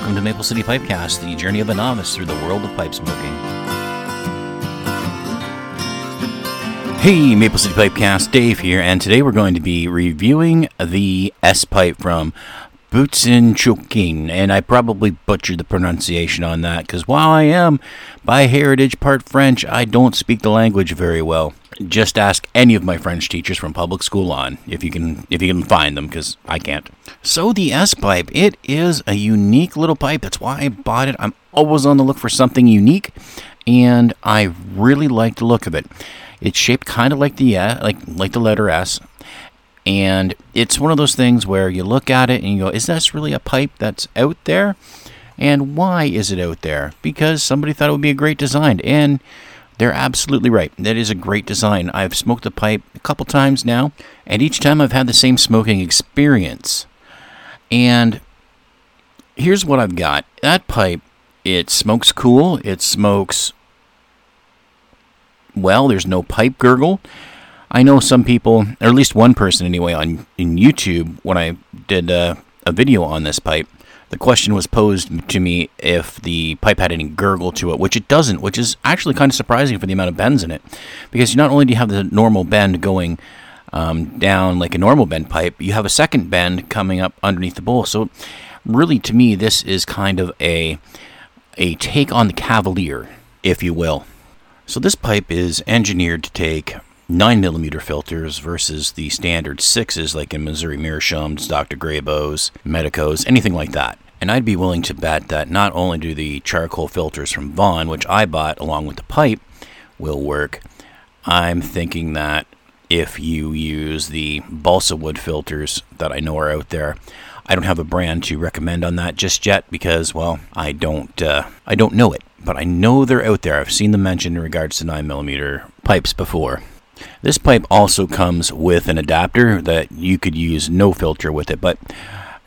welcome to Maple City Pipecast, the journey of a novice through the world of pipe smoking. Hey, Maple City Pipecast, Dave here, and today we're going to be reviewing the S pipe from Butz-Choquin, and I probably butchered the pronunciation on that because while I am by heritage part French, I don't speak the language very well just ask any of my French teachers from public school on if you can if you can find them because I can't. So the S pipe, it is a unique little pipe. That's why I bought it. I'm always on the look for something unique, and I really like the look of it. It's shaped kind of like the uh, like like the letter S, and it's one of those things where you look at it and you go, "Is this really a pipe that's out there?" And why is it out there? Because somebody thought it would be a great design and they're absolutely right. That is a great design. I've smoked the pipe a couple times now, and each time I've had the same smoking experience. And here's what I've got that pipe, it smokes cool, it smokes well, there's no pipe gurgle. I know some people, or at least one person anyway, on in YouTube when I did a, a video on this pipe the question was posed to me if the pipe had any gurgle to it, which it doesn't, which is actually kind of surprising for the amount of bends in it. Because not only do you have the normal bend going um, down like a normal bend pipe, you have a second bend coming up underneath the bowl. So, really, to me, this is kind of a, a take on the Cavalier, if you will. So, this pipe is engineered to take 9 millimeter filters versus the standard 6s like in Missouri Meerschaums, Dr. Grabows, Medicos, anything like that. And I'd be willing to bet that not only do the charcoal filters from Vauen, which I bought along with the pipe, will work, I'm thinking that if you use the balsa wood filters that I know are out there, I don't have a brand to recommend on that just yet because, well, I don't, uh, I don't know it, but I know they're out there. I've seen them mentioned in regards to 9 millimeter pipes before. This pipe also comes with an adapter that you could use no filter with it, but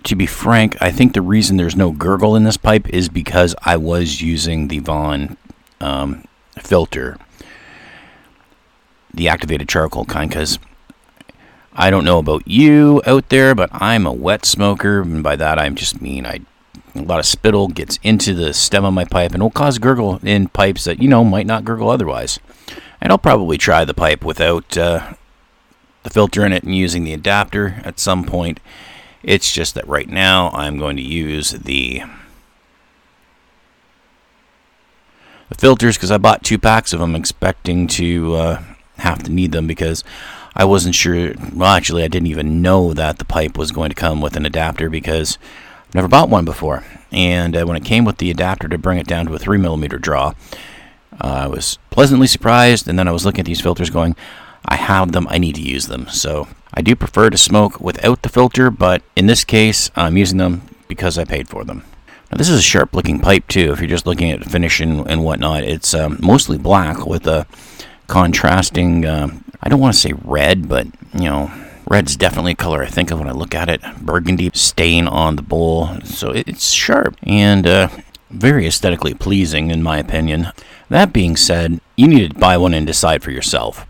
to be frank, I think the reason there's no gurgle in this pipe is because I was using the Vauen um, filter, the activated charcoal kind, because I don't know about you out there, but I'm a wet smoker, and by that I just mean I a lot of spittle gets into the stem of my pipe and will cause gurgle in pipes that you know might not gurgle otherwise. And I'll probably try the pipe without uh, the filter in it and using the adapter at some point. It's just that right now I'm going to use the, the filters because I bought two packs of them expecting to uh, have to need them because I wasn't sure. Well, actually, I didn't even know that the pipe was going to come with an adapter because I've never bought one before. And uh, when it came with the adapter to bring it down to a 3 millimeter draw, uh, I was pleasantly surprised, and then I was looking at these filters going, I have them, I need to use them. So I do prefer to smoke without the filter, but in this case, I'm using them because I paid for them. Now, this is a sharp looking pipe, too, if you're just looking at finish and, and whatnot. It's um, mostly black with a contrasting, uh, I don't want to say red, but, you know, red's definitely a color I think of when I look at it. Burgundy stain on the bowl, so it's sharp and uh, very aesthetically pleasing, in my opinion. That being said, you need to buy one and decide for yourself.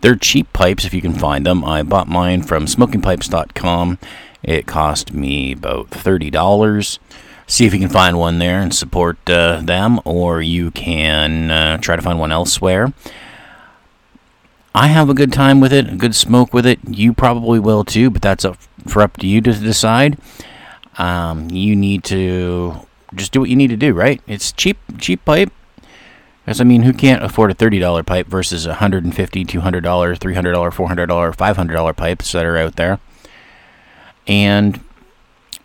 They're cheap pipes if you can find them. I bought mine from smokingpipes.com. It cost me about $30. See if you can find one there and support uh, them, or you can uh, try to find one elsewhere. I have a good time with it, a good smoke with it. You probably will too, but that's up for up to you to decide. Um, you need to just do what you need to do, right? It's cheap, cheap pipe. Because, I mean, who can't afford a $30 pipe versus a $150, $200, $300, $400, $500 pipes that are out there? And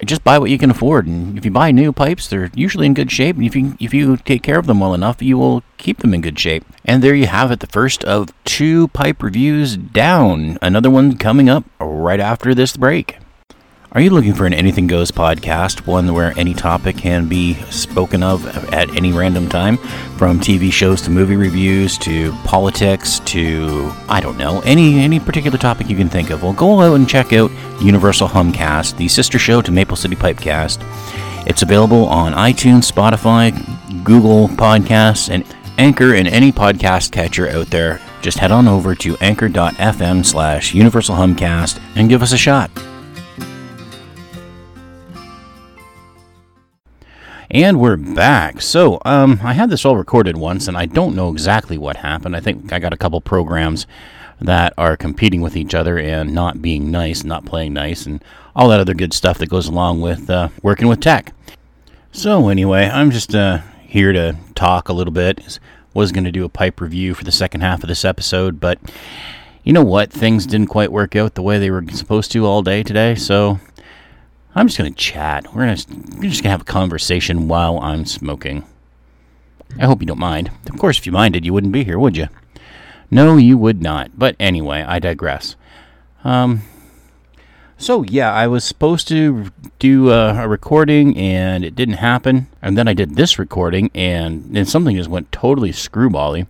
just buy what you can afford. And if you buy new pipes, they're usually in good shape. And if you, if you take care of them well enough, you will keep them in good shape. And there you have it, the first of two pipe reviews down. Another one coming up right after this break. Are you looking for an Anything Goes podcast, one where any topic can be spoken of at any random time? From TV shows to movie reviews to politics to, I don't know, any, any particular topic you can think of. Well, go out and check out Universal Humcast, the sister show to Maple City Pipecast. It's available on iTunes, Spotify, Google Podcasts, and Anchor and any podcast catcher out there. Just head on over to anchor.fm slash universal humcast and give us a shot. And we're back. So, um, I had this all recorded once, and I don't know exactly what happened. I think I got a couple programs that are competing with each other and not being nice, not playing nice, and all that other good stuff that goes along with uh, working with tech. So, anyway, I'm just uh, here to talk a little bit. Was going to do a pipe review for the second half of this episode, but you know what? Things didn't quite work out the way they were supposed to all day today, so I'm just going to chat. We're, gonna, just going to have a conversation while I'm smoking. I hope you don't mind. Of course, if you minded, you wouldn't be here, would you? No, you would not. But anyway, I digress. Um, so, yeah, I was supposed to do uh, a recording and it didn't happen. And then I did this recording and then something just went totally screwbally.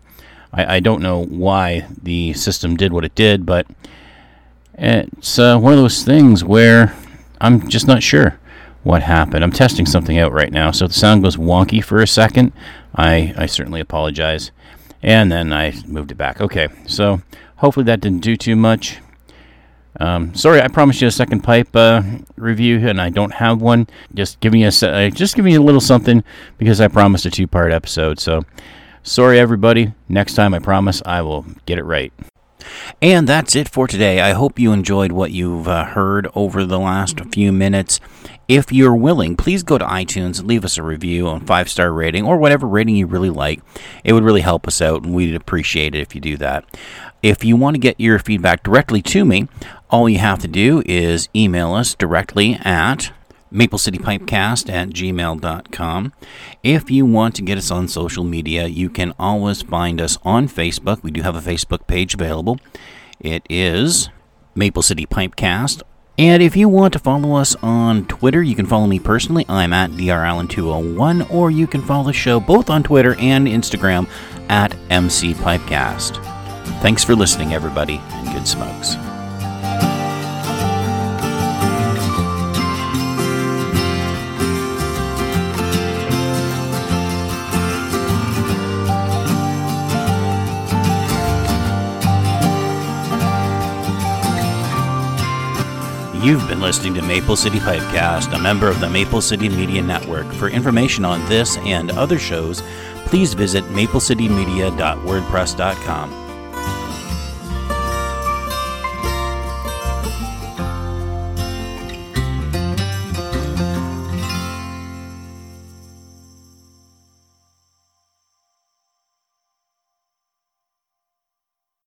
I, I don't know why the system did what it did, but it's uh, one of those things where I'm just not sure what happened. I'm testing something out right now, so the sound goes wonky for a second, I, I certainly apologize. And then I moved it back. Okay, so hopefully that didn't do too much. Um, sorry, I promised you a second pipe uh, review, and I don't have one. Just give me a uh, just give me a little something because I promised a two part episode. So sorry, everybody. Next time, I promise I will get it right. And that's it for today. I hope you enjoyed what you've uh, heard over the last few minutes. If you're willing, please go to iTunes, leave us a review on five star rating or whatever rating you really like. It would really help us out, and we'd appreciate it if you do that. If you want to get your feedback directly to me, all you have to do is email us directly at maplecitypipecast at gmail.com. If you want to get us on social media, you can always find us on Facebook. We do have a Facebook page available. It is Maple City Pipecast. And if you want to follow us on Twitter, you can follow me personally. I'm at drallen201, or you can follow the show both on Twitter and Instagram at MC Pipecast. Thanks for listening, everybody, and good smokes. You've been listening to Maple City Pipecast, a member of the Maple City Media Network. For information on this and other shows, please visit maplecitymedia.wordpress.com.